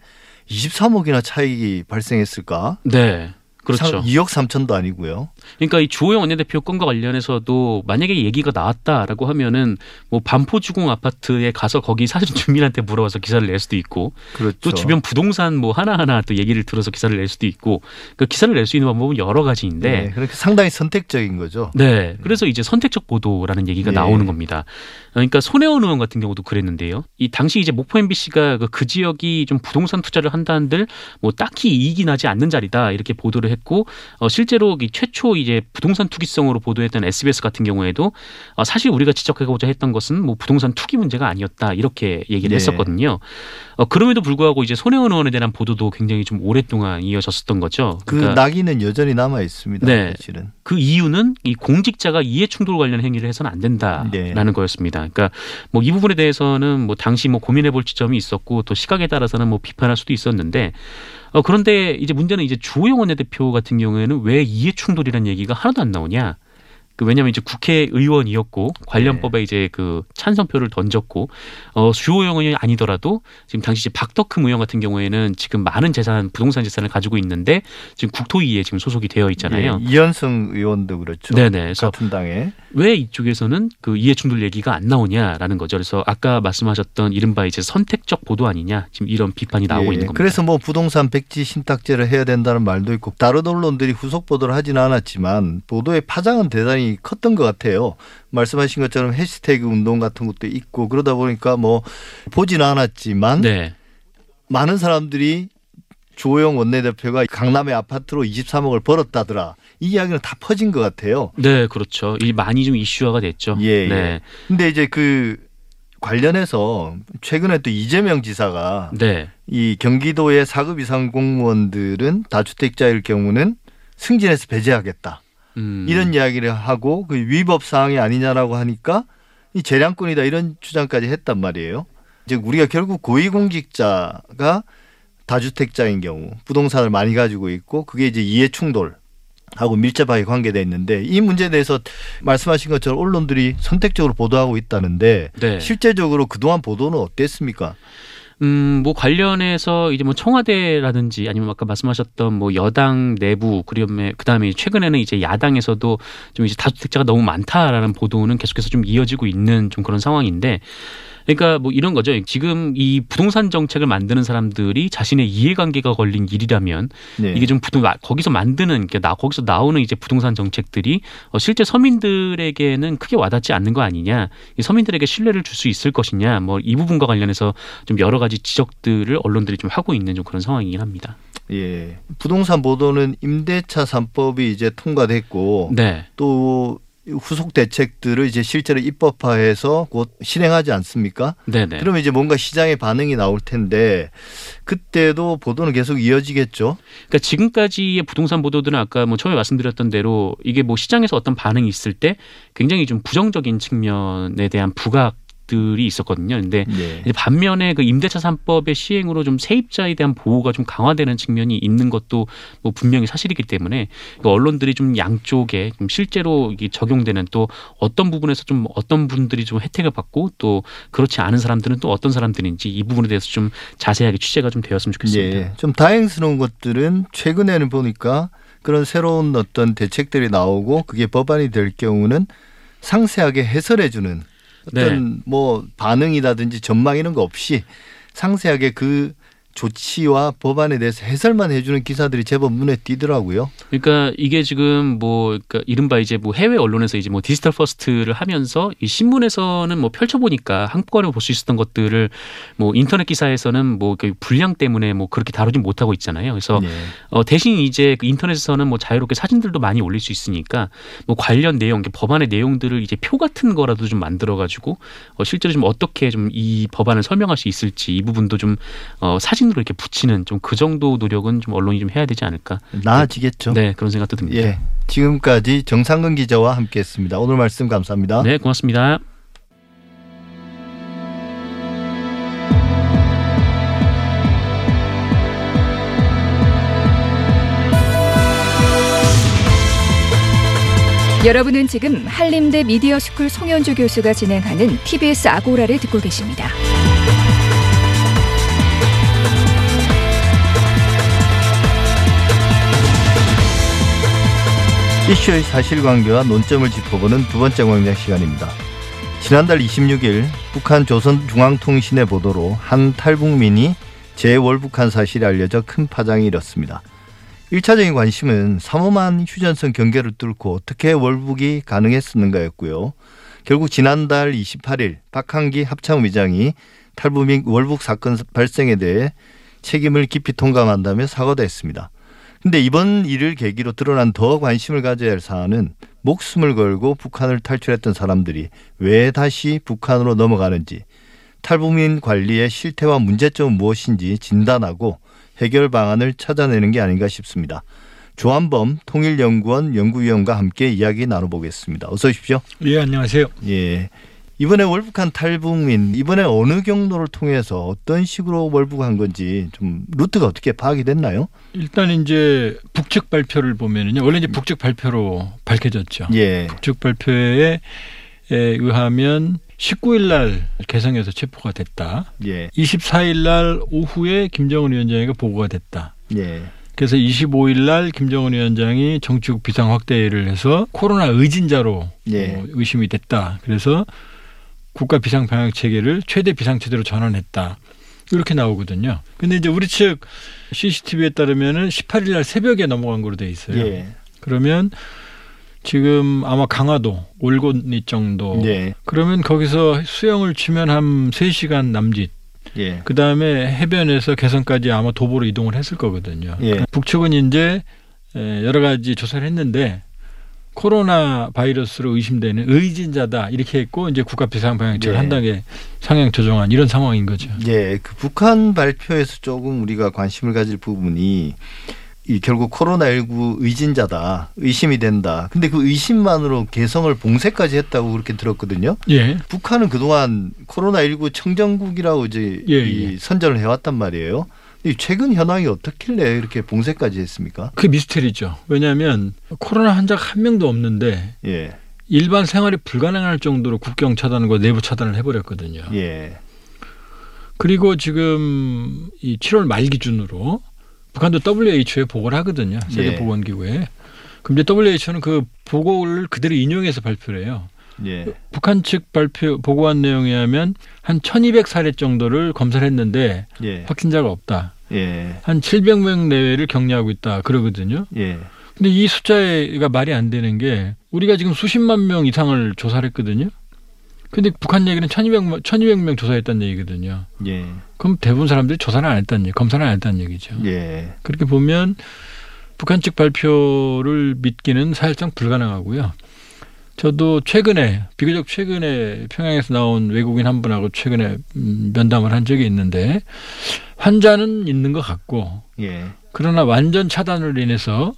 23억이나 차익이 발생했을까? 네. 그렇죠. 상- 2억 3천도 아니고요. 그러니까 이 주호영 원내대표 건과 관련해서도 만약에 얘기가 나왔다라고 하면은 뭐 반포주공 아파트에 가서 거기 사실 주민한테 물어봐서 기사를 낼 수도 있고 그렇죠. 또 주변 부동산 뭐 하나하나 또 얘기를 들어서 기사를 낼 수도 있고 그 기사를 낼 수 있는 방법은 여러 가지인데 네, 그렇게 상당히 선택적인 거죠. 네. 그래서 이제 선택적 보도라는 얘기가 예. 나오는 겁니다. 그러니까 손혜원 의원 같은 경우도 그랬는데요. 이 당시 이제 목포 MBC가 그, 그 지역이 좀 부동산 투자를 한다는들 뭐 딱히 이익이 나지 않는 자리다 이렇게 보도를 했고 어, 실제로 이 최초 이제 부동산 투기성으로 보도했던 SBS 같은 경우에도 어, 사실 우리가 지적하고자 했던 것은 뭐 부동산 투기 문제가 아니었다 이렇게 얘기를 네. 했었거든요. 어, 그럼에도 불구하고 이제 손혜원 의원에 대한 보도도 굉장히 좀 오랫동안 이어졌었던 거죠. 그 그러니까 낙인은 여전히 남아 있습니다. 네. 사실은. 그 이유는 이 공직자가 이해 충돌 관련 행위를 해서는 안 된다라는 네. 거였습니다. 그러니까 뭐 이 부분에 대해서는 뭐 당시 뭐 고민해 볼 지점이 있었고 또 시각에 따라서는 뭐 비판할 수도 있었는데 어 그런데 이제 문제는 이제 주호영 원내대표 같은 경우에는 왜 이해 충돌이라는 얘기가 하나도 안 나오냐? 그 왜냐하면 이제 국회의원이었고 관련법에 네. 이제 그 찬성표를 던졌고 어 주호영 의원이 아니더라도 지금 당시 이제 박덕흠 의원 같은 경우에는 지금 많은 재산 부동산 재산을 가지고 있는데 지금 국토위에 지금 소속이 되어 있잖아요. 예, 이현승 의원도 그렇죠. 네네. 그래서 같은 당에. 왜 이쪽에서는 그 이해 충돌 얘기가 안 나오냐라는 거죠. 그래서 아까 말씀하셨던 이른바 이제 선택적 보도 아니냐 지금 이런 비판이 나오고 예, 있는 겁니다. 그래서 뭐 부동산 백지 신탁제를 해야 된다는 말도 있고 다른 언론들이 후속 보도를 하지는 않았지만 보도의 파장은 대단히 컸던 것 같아요. 말씀하신 것처럼 해시태그 운동 같은 것도 있고 그러다 보니까 뭐 보지는 않았지만 네, 많은 사람들이 주호영 원내대표가 강남의 아파트로 23억을 벌었다더라. 이 이야기는 다 퍼진 것 같아요. 네 그렇죠. 이 많이 좀 이슈화가 됐죠. 예, 네, 예. 근데 이제 그 관련해서 최근에 또 이재명 지사가 네, 이 경기도의 4급 이상 공무원들은 다주택자일 경우는 승진해서 배제하겠다. 음, 이런 이야기를 하고 그 위법 사항이 아니냐라고 하니까 이 재량권이다 이런 주장까지 했단 말이에요. 이제 우리가 결국 고위공직자가 다주택자인 경우 부동산을 많이 가지고 있고 그게 이제 이해 충돌 하고 밀접하게 관계돼 있는데 이 문제에 대해서 말씀하신 것처럼 언론들이 선택적으로 보도하고 있다는데 네. 실제적으로 그동안 보도는 어땠습니까? 음, 뭐 관련해서 이제 뭐 청와대라든지 아니면 아까 말씀하셨던 뭐 여당 내부 그다음에 그다음에 최근에는 이제 야당에서도 좀 이제 다주택자가 너무 많다라는 보도는 계속해서 좀 이어지고 있는 좀 그런 상황인데 그러니까 뭐 이런 거죠. 지금 이 부동산 정책을 만드는 사람들이 자신의 이해관계가 걸린 일이라면 네. 이게 좀 부동 거기서 만드는 게나 거기서 나오는 이제 부동산 정책들이 어, 실제 서민들에게는 크게 와닿지 않는 거 아니냐 이 서민들에게 신뢰를 줄 수 있을 것이냐 뭐 이 부분과 관련해서 좀 여러 가지 지적들을 언론들이 좀 하고 있는 좀 그런 상황이긴 합니다. 예. 부동산 보도는 임대차 3법이 이제 통과됐고 네, 또 후속 대책들을 이제 실제로 입법화해서 곧 실행하지 않습니까? 네, 네. 그러면 이제 뭔가 시장의 반응이 나올 텐데 그때도 보도는 계속 이어지겠죠. 그러니까 지금까지의 부동산 보도들은 아까 뭐 처음에 말씀드렸던 대로 이게 뭐 시장에서 어떤 반응이 있을 때 굉장히 좀 부정적인 측면에 대한 부각 들이 있었거든요. 근데 네. 반면에 그 임대차 3법의 시행으로 좀 세입자에 대한 보호가 좀 강화되는 측면이 있는 것도 뭐 분명히 사실이기 때문에 그 언론들이 좀 양쪽에 좀 실제로 이게 적용되는 또 어떤 부분에서 좀 어떤 분들이 좀 혜택을 받고 또 그렇지 않은 사람들은 또 어떤 사람들인지 이 부분에 대해서 좀 자세하게 취재가 좀 되었으면 좋겠습니다. 예. 좀 다행스러운 것들은 최근에는 보니까 그런 새로운 어떤 대책들이 나오고 그게 법안이 될 경우는 상세하게 해설해 주는 어떤 뭐 반응이라든지 전망 이런 거 없이 상세하게 그 조치와 법안에 대해서 해설만 해주는 기사들이 제법 눈에 띄더라고요. 그러니까 이게 지금 뭐 그러니까 이른바 이제 뭐 해외 언론에서 이제 뭐 디지털 first를 하면서 이 신문에서는 뭐 펼쳐보니까 한꺼번에 볼 수 있었던 것들을 뭐 인터넷 기사에서는 뭐 그 분량 때문에 뭐 그렇게 다루지 못하고 있잖아요. 그래서 예. 어 대신 이제 그 인터넷에서는 뭐 자유롭게 사진들도 많이 올릴 수 있으니까 뭐 관련 내용, 법안의 내용들을 이제 표 같은 거라도 좀 만들어 가지고 어 실제로 좀 어떻게 좀 이 법안을 설명할 수 있을지 이 부분도 좀어 사진 으로 이렇게 붙이는 좀 그 정도 노력은 좀 언론이 좀 해야 되지 않을까. 나아지겠죠. 네 그런 생각도 듭니다. 예. 지금까지 정상근 기자와 함께했습니다. 오늘 말씀 감사합니다. 네 고맙습니다. 여러분은 지금 한림대 미디어스쿨 송현주 교수가 진행하는 TBS 아고라를 듣고 계십니다. 이슈의 사실관계와 논점을 짚어보는 두 번째 광장 시간입니다. 지난달 26일 북한 조선중앙통신의 보도로 한 탈북민이 재월북한 사실이 알려져 큰 파장이 일었습니다. 1차적인 관심은 삼엄한 휴전선 경계를 뚫고 어떻게 월북이 가능했었는가였고요. 결국 지난달 28일 박한기 합참의장이 탈북민 월북 사건 발생에 대해 책임을 깊이 통감한다며 사과도 했습니다. 근데 이번 일을 계기로 드러난 더 관심을 가져야 할 사안은 목숨을 걸고 북한을 탈출했던 사람들이 왜 다시 북한으로 넘어가는지 탈북민 관리의 실태와 문제점은 무엇인지 진단하고 해결 방안을 찾아내는 게 아닌가 싶습니다. 조한범 통일연구원 연구위원과 함께 이야기 나눠보겠습니다. 어서 오십시오. 예, 안녕하세요. 예. 이번에 월북한 탈북민 이번에 어느 경로를 통해서 어떤 식으로 월북한 건지 좀 루트가 어떻게 파악이 됐나요? 일단 이제 북측 발표를 보면은요. 원래 이제 북측 발표로 밝혀졌죠. 예. 북측 발표에 의하면 19일 날 개성에서 체포가 됐다. 예. 24일 날 오후에 김정은 위원장에게 보고가 됐다. 예. 그래서 25일 날 김정은 위원장이 정치국 비상 확대를 해서 코로나 의진자로 예. 어, 의심이 됐다. 그래서 국가 비상 방역 체계를 최대 비상 체제로 전환했다. 이렇게 나오거든요. 근데 이제 우리 측 CCTV에 따르면은 18일 날 새벽에 넘어간 거로 돼 있어요. 예. 그러면 지금 아마 강화도 올곤리 정도. 예. 그러면 거기서 수영을 치면 한 3시간 남짓. 예. 그 다음에 해변에서 개성까지 아마 도보로 이동을 했을 거거든요. 예. 북측은 이제 여러 가지 조사를 했는데 코로나 바이러스로 의심되는 의진자다 이렇게 했고 이제 국가 비상방역체를 네. 한 단계 상향 조정한 이런 상황인 거죠. 예, 그 북한 발표에서 조금 우리가 관심을 가질 부분이 이 결국 코로나19 의진자다, 의심이 된다. 근데 그 의심만으로 개성을 봉쇄까지 했다고 그렇게 들었거든요. 예. 북한은 그동안 코로나19 청정국이라고 이제 예, 이 예. 선전을 해왔단 말이에요. 이 최근 현황이 어떻길래 이렇게 봉쇄까지 했습니까? 그 미스테리죠. 왜냐하면 코로나 환자가 한 명도 없는데 예, 일반 생활이 불가능할 정도로 국경 차단과 내부 차단을 해버렸거든요. 예, 그리고 지금 이 7월 말 기준으로 북한도 WHO에 보고를 하거든요. 세계 예. 보건기구에. 그럼 이제 WHO는 그 보고를 그대로 인용해서 발표를 해요. 예, 북한 측 발표 보고한 내용에 하면 한 1200사례 정도를 검사를 했는데 예, 확진자가 없다. 예, 한 700명 내외를 격리하고 있다. 그러거든요. 예, 근데 이 숫자가 말이 안 되는 게 우리가 지금 수십만 명 이상을 조사를 했거든요. 근데 북한 얘기는 1200명, 1200명 조사했다는 얘기거든요. 예, 그럼 대부분 사람들이 조사를 안 했다는 얘기, 검사를 안 했다는 얘기죠. 예, 그렇게 보면 북한 측 발표를 믿기는 사실상 불가능하고요. 저도 최근에 비교적 최근에 평양에서 나온 외국인 한 분하고 최근에 음, 면담을 한 적이 있는데 환자는 있는 것 같고 예, 그러나 완전 차단으로 인해서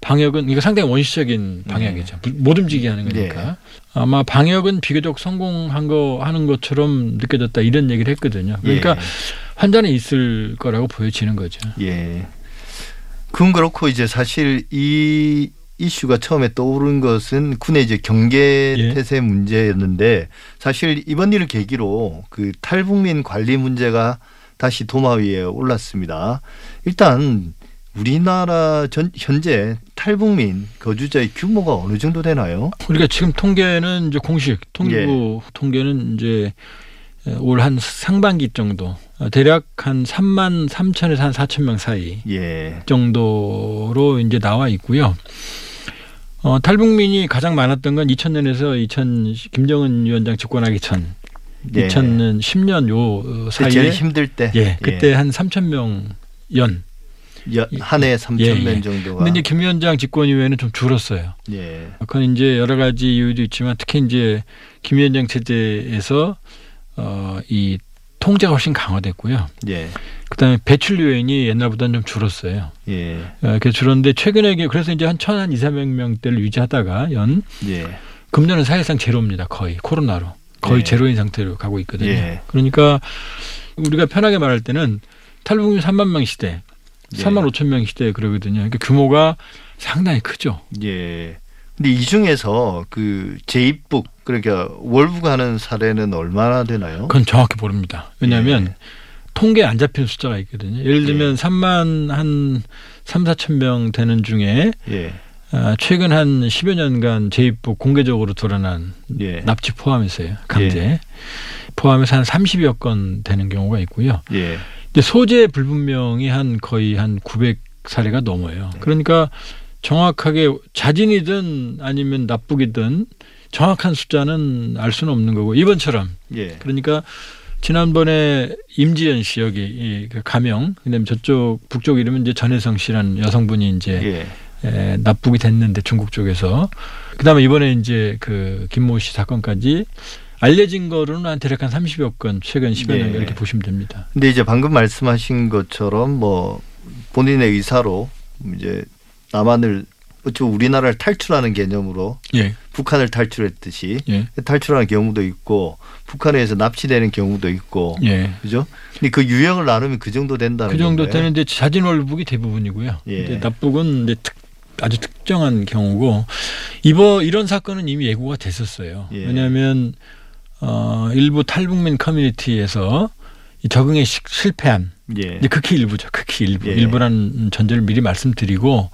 방역은 이거 상당히 원시적인 방역이죠. 못 움직이게 하는 거니까. 아마 방역은 비교적 성공한 거 하는 것처럼 느껴졌다 이런 얘기를 했거든요. 그러니까 예. 환자는 있을 거라고 보여지는 거죠. 예. 그건 그렇고 이제 사실 이 이슈가 처음에 떠오른 것은 군의 이제 경계 예. 태세 문제였는데 사실 이번 일을 계기로 그 탈북민 관리 문제가 다시 도마 위에 올랐습니다. 일단 우리나라 전, 현재 탈북민 거주자의 규모가 어느 정도 되나요? 우리가 지금 통계는 이제 공식 통계부 예. 통계는 이제 올 한 상반기 정도 어, 대략 한 3만 3천에서 한 4천 명 사이 예. 정도로 이제 나와 있고요. 어, 탈북민이 가장 많았던 건 2000년에서 2000 김정은 위원장 집권하기 전 예. 2000년 10년 요 그때 사이에 제일 힘들 때. 예 그때 한 3천 명 연. 한해 3천 예, 명 예. 정도가. 근데 이제 김 위원장 집권 이후에는 좀 줄었어요. 예. 그건 이제 여러 가지 이유도 있지만 특히 이제 김 위원장 체제에서 어, 이 통제가 훨씬 강화됐고요. 예. 그다음에 배출 요인이 옛날보다는 좀 줄었어요. 예. 어, 이렇게 줄었는데 최근에 그래서 이제 한 천한 2, 300명대를 유지하다가 연 예. 금년은 사실상 제로입니다. 거의 코로나로 거의 예. 제로인 상태로 가고 있거든요. 예. 그러니까 우리가 편하게 말할 때는 탈북민 3만 명 시대, 예. 3만 5천 명 시대 그러거든요. 그러니까 규모가 상당히 크죠. 예. 근데 이 중에서 그 재입북 그러니까 월북하는 사례는 얼마나 되나요? 그건 정확히 모릅니다. 왜냐하면 예. 통계에 안 잡히는 숫자가 있거든요. 예를 들면 3만 한 3, 4천 명 되는 중에 예. 아, 최근 한 10여 년간 재입부 공개적으로 드러난 예. 납치 포함해서요. 강제. 포함해서 한 30여 건 되는 경우가 있고요. 예. 근데 소재 불분명이 한 거의 한 900 사례가 넘어요. 그러니까 정확하게 자진이든 아니면 납북이든 정확한 숫자는 알 수는 없는 거고 이번처럼 예. 그러니까 지난번에 임지연 씨 여기 이그 가명 그다음에 저쪽 북쪽 이름은 이제 전혜성 씨라는 여성분이 이제 예. 에, 납북이 됐는데 중국 쪽에서 그다음에 이번에 이제 그 김모 씨 사건까지 알려진 거로는 한 대략 한 30여 건 최근 10여 년 예. 이렇게 보시면 됩니다. 근데 이제 방금 말씀하신 것처럼 뭐 본인의 의사로 이제 남한을 어쩌 우리나라를 탈출하는 개념으로 예. 북한을 탈출했듯이 예. 탈출하는 경우도 있고 북한에서 납치되는 경우도 있고 예. 그죠? 근데 그 유형을 나누면 그 정도 된다는 그 정도 건가요? 되는데 자진 월북이 대부분이고요. 예. 근데 납북은 이제 특, 아주 특정한 경우고 이번 이런 사건은 이미 예고가 됐었어요. 예. 왜냐하면 어, 일부 탈북민 커뮤니티에서 이 적응에 시- 실패한 예. 극히 일부죠. 극히 일부 예. 일부라는 전제를 미리 말씀드리고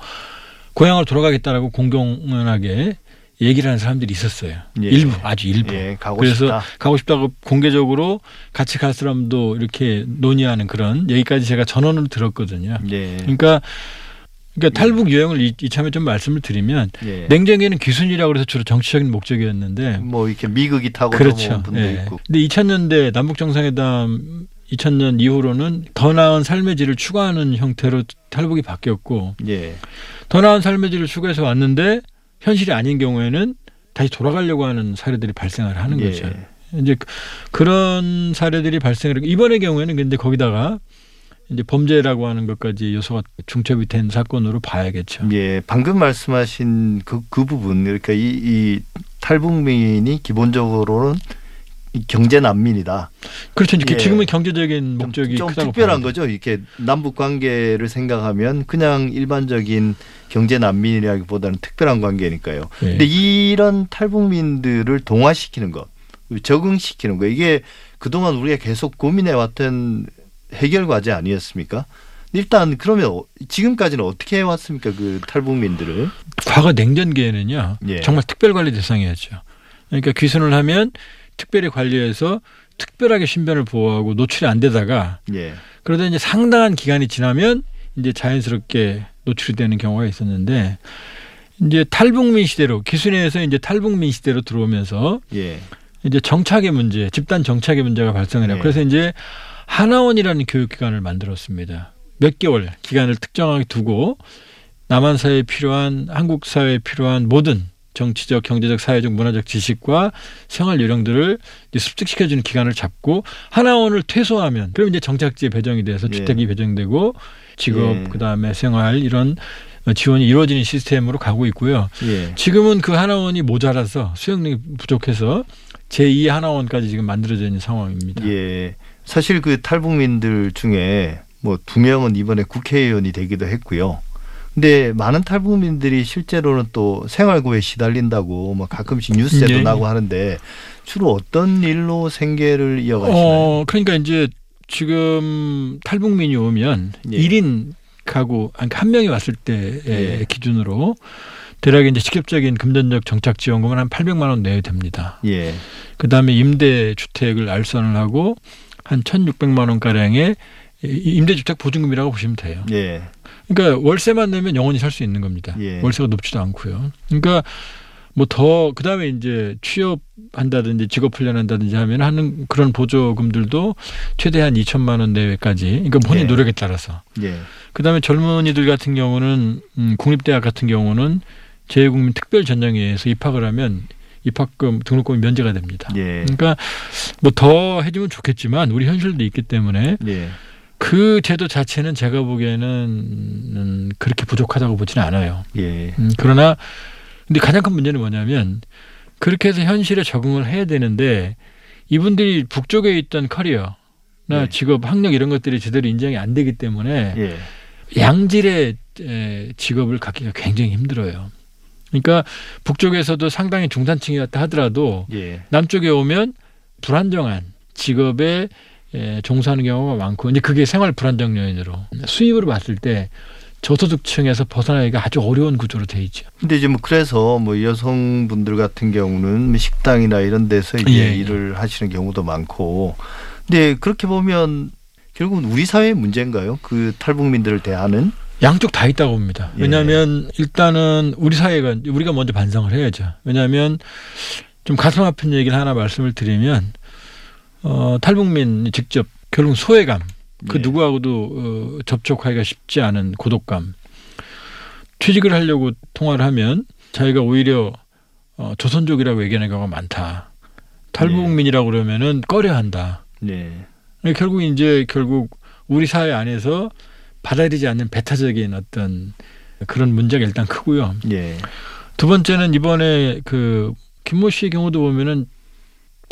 고향으로 돌아가겠다라고 공공연하게 얘기를 하는 사람들이 있었어요. 예. 일부 아주 일부. 예, 가고 그래서 싶다. 가고 싶다고 공개적으로 같이 갈 사람도 이렇게 논의하는 그런 얘기까지 제가 전원으로 들었거든요. 예. 그러니까 그러니까 탈북 유형을 이- 이참에 좀 말씀을 드리면 예. 냉정에는 기순이라고 해서 주로 정치적인 목적이었는데 뭐 이렇게 미국이 타고 그렇죠. 넘어온 분도 예. 있고. 근데 2000년대 남북 정상회담 2000년 이후로는 더 나은 삶의 질을 추구하는 형태로 탈북이 바뀌었고 예. 더 나은 삶의 질을 추구해서 왔는데 현실이 아닌 경우에는 다시 돌아가려고 하는 사례들이 발생을 하는 예. 거죠. 이제 그- 그런 사례들이 발생을 이번의 경우에는 근데 거기다가 이제 범죄라고 하는 것까지 요소가 중첩이 된 사건으로 봐야겠죠. 예, 방금 말씀하신 그, 그 부분, 그러니까 이, 이 탈북민이 기본적으로는 이 경제 난민이다. 그렇죠. 이제 예. 지금은 경제적인 좀, 목적이 좀 크다고 특별한. 거죠. 이렇게 남북 관계를 생각하면 그냥 일반적인 경제 난민이라기보다는 특별한 관계니까요. 예. 근데 이런 탈북민들을 동화시키는 것, 적응시키는 거 이게 그동안 우리가 계속 고민해 왔던 해결 과제 아니었습니까? 일단 그러면 어- 지금까지는 어떻게 해왔습니까? 그 탈북민들을 과거 냉전기에는요. 예. 정말 특별 관리 대상이었죠. 그러니까 귀순을 하면 특별히 관리해서 특별하게 신변을 보호하고 노출이 안 되다가 예, 그러다 이제 상당한 기간이 지나면 이제 자연스럽게 노출이 되는 경우가 있었는데 이제 탈북민 시대로 기순에서 이제 탈북민 시대로 들어오면서 예, 이제 정착의 문제, 집단 정착의 문제가 발생을 해요. 네. 그래서 이제 하나원이라는 교육기관을 만들었습니다. 몇 개월 기간을 특정하게 두고 남한 사회에 필요한 한국 사회에 필요한 모든 정치적, 경제적, 사회적, 문화적 지식과 생활 요령들을 습득시켜주는 기간을 잡고 하나원을 퇴소하면 그럼 이제 정착지에 배정이 돼서 예. 주택이 배정되고 직업 예. 그다음에 생활 이런 지원이 이루어지는 시스템으로 가고 있고요. 예, 지금은 그 하나원이 모자라서 수용력이 부족해서 제2 하나원까지 지금 만들어져 있는 상황입니다. 예. 사실 그 탈북민들 중에 뭐 두 명은 이번에 국회의원이 되기도 했고요. 근데 많은 탈북민들이 실제로는 또 생활고에 시달린다고 뭐 가끔씩 뉴스에도 예. 나고 하는데 주로 어떤 일로 생계를 이어가시나요? 어, 그러니까 이제 지금 탈북민이 오면 예. 일 1인 가구 그러니까 한 명이 왔을 때 예. 기준으로 대략 이제 직접적인 금전적 정착 지원금은 한 800만 원 내야 됩니다. 예, 그다음에 임대 주택을 알선을 하고 한 1,600만 원 가량의 임대 주택 보증금이라고 보시면 돼요. 예, 그러니까 월세만 내면 영원히 살 수 있는 겁니다. 예. 월세가 높지도 않고요. 그러니까 뭐 더 그다음에 이제 취업한다든지 직업 훈련한다든지 하면 하는 그런 보조금들도 최대한 2천만 원 내외까지. 그러니까 본인 예. 노력에 따라서. 예, 그다음에 젊은이들 같은 경우는 음, 국립대학 같은 경우는 재외국민 특별 전형회에서 입학을 하면 입학금 등록금이 면제가 됩니다. 예, 그러니까 뭐 더 해주면 좋겠지만 우리 현실도 있기 때문에 예, 그 제도 자체는 제가 보기에는 음, 그렇게 부족하다고 보지는 않아요. 예, 음, 그러나 근데 가장 큰 문제는 뭐냐면 그렇게 해서 현실에 적응을 해야 되는데 이분들이 북쪽에 있던 커리어나 네. 직업, 학력 이런 것들이 제대로 인정이 안 되기 때문에 예, 양질의 에, 직업을 갖기가 굉장히 힘들어요. 그러니까 북쪽에서도 상당히 중산층이었다 하더라도 예, 남쪽에 오면 불안정한 직업에 에, 종사하는 경우가 많고 이제 그게 생활 불안정 요인으로 수입으로 봤을 때 저소득층에서 벗어나기가 아주 어려운 구조로 돼 있죠. 근데 이제 뭐 그래서 뭐 여성분들 같은 경우는 뭐 식당이나 이런 데서 이제 예, 예. 일을 하시는 경우도 많고. 근데 그렇게 보면 결국은 우리 사회의 문제인가요? 그 탈북민들을 대하는? 양쪽 다 있다고 봅니다. 예. 왜냐하면 일단은 우리 사회가 우리가 먼저 반성을 해야죠. 왜냐하면 좀 가슴 아픈 얘기를 하나 말씀을 드리면 어, 탈북민이 직접 결국 소외감, 그 예. 누구하고도 어, 접촉하기가 쉽지 않은 고독감. 취직을 하려고 통화를 하면 자기가 오히려 어, 조선족이라고 얘기하는 경우가 많다. 탈북민이라고 그러면은 꺼려한다. 네. 그러니까 결국 이제 결국 우리 사회 안에서 받아들이지 않는 배타적인 어떤 그런 문제가 일단 크고요. 예. 두 번째는 이번에 그 김모 씨의 경우도 보면은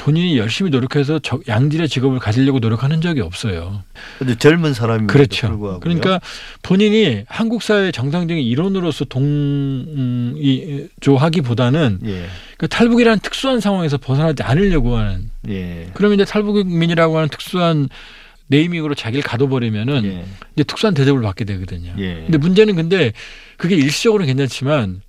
본인이 열심히 노력해서 저- 양질의 직업을 가지려고 노력하는 적이 없어요. 근데 젊은 사람임에도 그렇죠. 불구하고 그러니까 본인이 한국 사회 정상적인 일원으로서 동조하기보다는 예. 그 탈북이라는 특수한 상황에서 벗어나지 않으려고 하는. 예. 그러면 이제 탈북민이라고 하는 특수한 네이밍으로 자기를 가둬버리면은 예. 이제 특수한 대접을 받게 되거든요. 예. 근데 문제는 근데 그게 일시적으로는 괜찮지만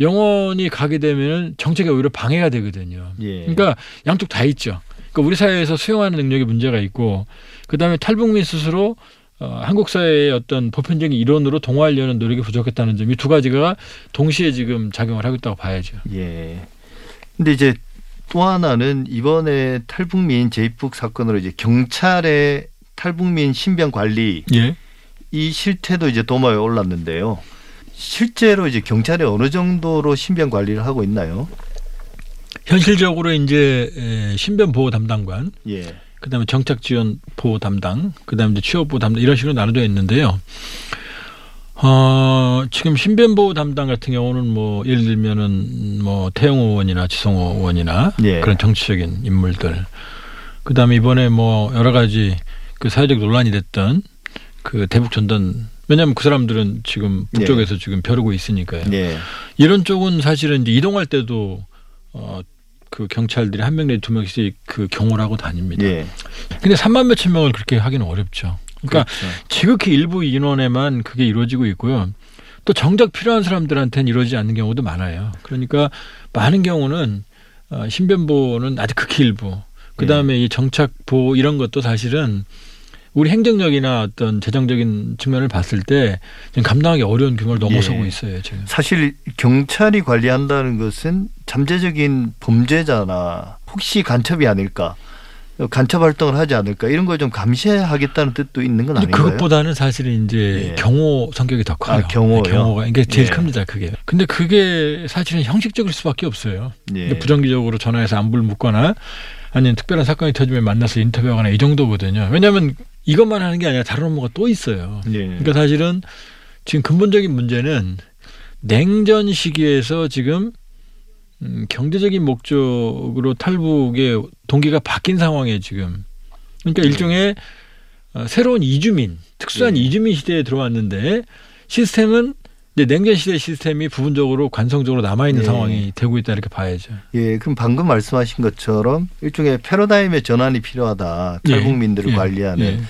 영원히 가게 되면은 정책에 오히려 방해가 되거든요. 예. 그러니까 양쪽 다 있죠. 그러니까 우리 사회에서 수용하는 능력에 문제가 있고 그다음에 탈북민 스스로 어, 한국 사회의 어떤 보편적인 일원으로 동화하려는 노력이 부족했다는 점 이 두 가지가 동시에 지금 작용을 하고 있다고 봐야죠. 예. 근데 이제 또 하나는 이번에 탈북민 재입국 사건으로 이제 경찰의 탈북민 신변 관리 예. 이 실태도 이제 도마에 올랐는데요. 실제로 이제 경찰이 어느 정도로 신변 관리를 하고 있나요? 현실적으로 이제 에, 신변 보호 담당관 예. 그다음에 정착 지원 보호 담당, 그다음에 이제 취업 보호 담당 이런 식으로 나눠져 있는데요. 어, 지금 신변 보호 담당 같은 경우는 뭐 예를 들면은 뭐 태영호 의원이나 지성호 의원이나 예. 그런 정치적인 인물들. 그다음에 이번에 뭐 여러 가지 그 사회적 논란이 됐던 그 대북 전단 왜냐하면 그 사람들은 지금 예. 북쪽에서 지금 벼르고 있으니까요. 예. 이런 쪽은 사실은 이제 이동할 때도 어, 그 경찰들이 한 명 내지 두 명씩 그 경호를 하고 다닙니다. 예. 근데 3만 몇천 명을 그렇게 하기는 어렵죠. 그러니까 그렇죠. 지극히 일부 인원에만 그게 이루어지고 있고요. 또 정작 필요한 사람들한테는 이루어지지 않는 경우도 많아요. 그러니까 많은 경우는 어, 신변보호는 아주 극히 일부. 그 다음에 이 정착 보호 이런 것도 사실은 우리 행정력이나 어떤 재정적인 측면을 봤을 때 감당하기 어려운 규모를 넘어서고 예. 있어요. 지금. 사실 경찰이 관리한다는 것은 잠재적인 범죄자나 혹시 간첩이 아닐까 간첩 활동을 하지 않을까 이런 걸 좀 감시하겠다는 뜻도 있는 건 아닌가요? 그것보다는 사실은 이제 예. 경호 성격이 더 커요. 아, 경호요? 경호가 이게 제일 예. 큽니다. 그게. 근데 그게 사실은 형식적일 수밖에 없어요. 예. 부정기적으로 전화해서 안부를 묻거나 아니면 특별한 사건이 터지면 만나서 인터뷰하거나 이 정도거든요. 왜냐하면 이것만 하는 게 아니라 다른 업무가 또 있어요. 예. 그러니까 사실은 지금 근본적인 문제는 냉전 시기에서 지금 음, 경제적인 목적으로 탈북의 동기가 바뀐 상황에 지금 그러니까 일종의 어, 새로운 이주민, 특수한 네. 이주민 시대에 들어왔는데 시스템은 이제 냉전 시대 시스템이 부분적으로 관성적으로 남아 있는 네. 상황이 되고 있다 이렇게 봐야죠. 예, 그럼 방금 말씀하신 것처럼 일종의 패러다임의 전환이 필요하다. 예, 탈북민들을 예, 관리하는 예.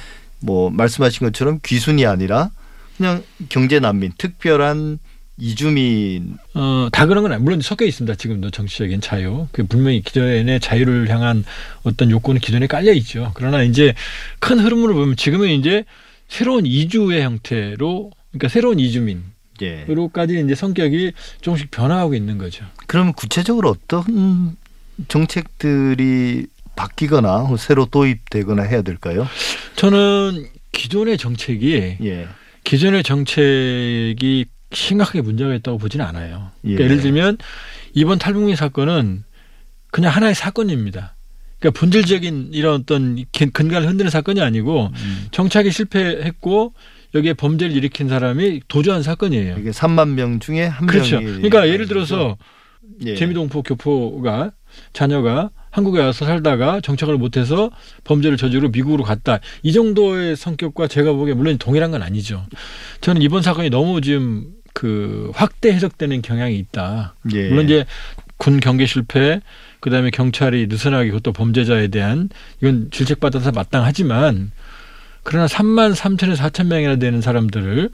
뭐 말씀하신 것처럼 귀순이 아니라 그냥 경제 난민, 특별한 이주민 어, 다 그런 건 아니- 물론 섞여 있습니다. 지금도 정치적인 자유. 그 분명히 기존의 자유를 향한 어떤 요건은 기존에 깔려 있죠. 그러나 이제 큰 흐름으로 보면 지금은 이제 새로운 이주의 형태로 그러니까 새로운 이주민 으로까지 예. 이제 성격이 조금씩 변화하고 있는 거죠. 그러면 구체적으로 어떤 정책들이 바뀌거나 새로 도입되거나 해야 될까요? 저는 기존의 정책이 예. 기존의 정책이 심각하게 문제가 있다고 보지는 않아요. 그러니까 예. 예를 들면 이번 탈북민 사건은 그냥 하나의 사건입니다. 그러니까 본질적인 이런 어떤 근- 근간을 흔드는 사건이 아니고 음. 정착이 실패했고 여기에 범죄를 일으킨 사람이 도주한 사건이에요. 이게 3만 명 중에 한 그렇죠. 명이 그러니까 예를 들어서 예. 재미동포 교포가 자녀가 한국에 와서 살다가 정착을 못해서 범죄를 저지르고 미국으로 갔다. 이 정도의 성격과 제가 보기에 물론 동일한 건 아니죠. 저는 이번 사건이 너무 지금 그 확대 해석되는 경향이 있다. 예. 물론 이제 군 경계 실패, 그다음에 경찰이 느슨하게 그것도 범죄자에 대한 이건 질책받아서 마땅하지만 그러나 3만 3천에서 4천 명이나 되는 사람들을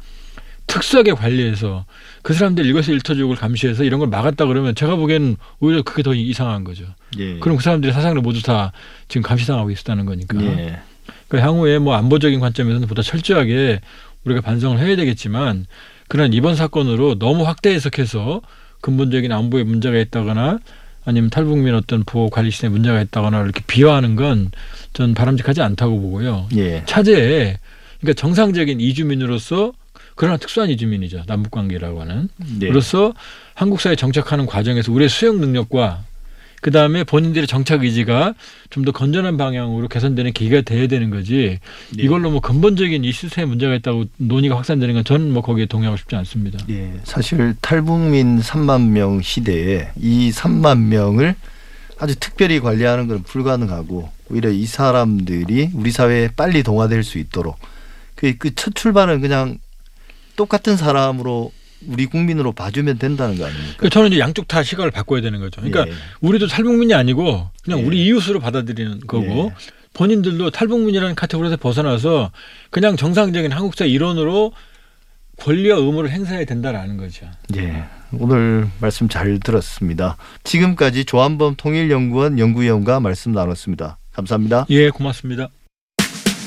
특수하게 관리해서 그 사람들 일거수일투족을 감시해서 이런 걸 막았다 그러면 제가 보기에는 오히려 그게 더 이상한 거죠. 예. 그럼 그 사람들이 사상을 모두 다 지금 감시당하고 있었다는 거니까. 예. 그러니까 향후에 뭐 안보적인 관점에서는 보다 철저하게 우리가 반성을 해야 되겠지만 그런 이번 사건으로 너무 확대 해석해서 근본적인 안보에 문제가 있다거나 아니면 탈북민 어떤 보호 관리 시스템에 문제가 있다거나 이렇게 비화하는 건 전 바람직하지 않다고 보고요. 예. 차제에 그러니까 정상적인 이주민으로서 그러나 특수한 이주민이죠. 남북 관계라고 하는. 예. 그로서 한국 사회에 정착하는 과정에서 우리의 수용 능력과 그 다음에 본인들의 정착 의지가 좀 더 건전한 방향으로 개선되는 계기가 돼야 되는 거지. 예. 이걸로 뭐 근본적인 이 시스템에 문제가 있다고 논의가 확산되는 건 저는 뭐 거기에 동의하고 싶지 않습니다. 예, 사실 탈북민 3만 명 시대에 이 3만 명을 아주 특별히 관리하는 건 불가능하고 오히려 이 사람들이 우리 사회에 빨리 동화될 수 있도록 그 첫 출발은 그냥 똑같은 사람으로 우리 국민으로 봐주면 된다는 거 아닙니까? 그러니까 저는 이제 양쪽 다 시각을 바꿔야 되는 거죠. 그러니까 예. 우리도 탈북민이 아니고 그냥 예. 우리 이웃으로 받아들이는 거고 예. 본인들도 탈북민이라는 카테고리에서 벗어나서 그냥 정상적인 한국사 일원으로 권리와 의무를 행사해야 된다라는 거죠. 예, 오늘 말씀 잘 들었습니다. 지금까지 조한범 통일연구원 연구위원과 말씀 나눴습니다. 감사합니다. 예, 고맙습니다.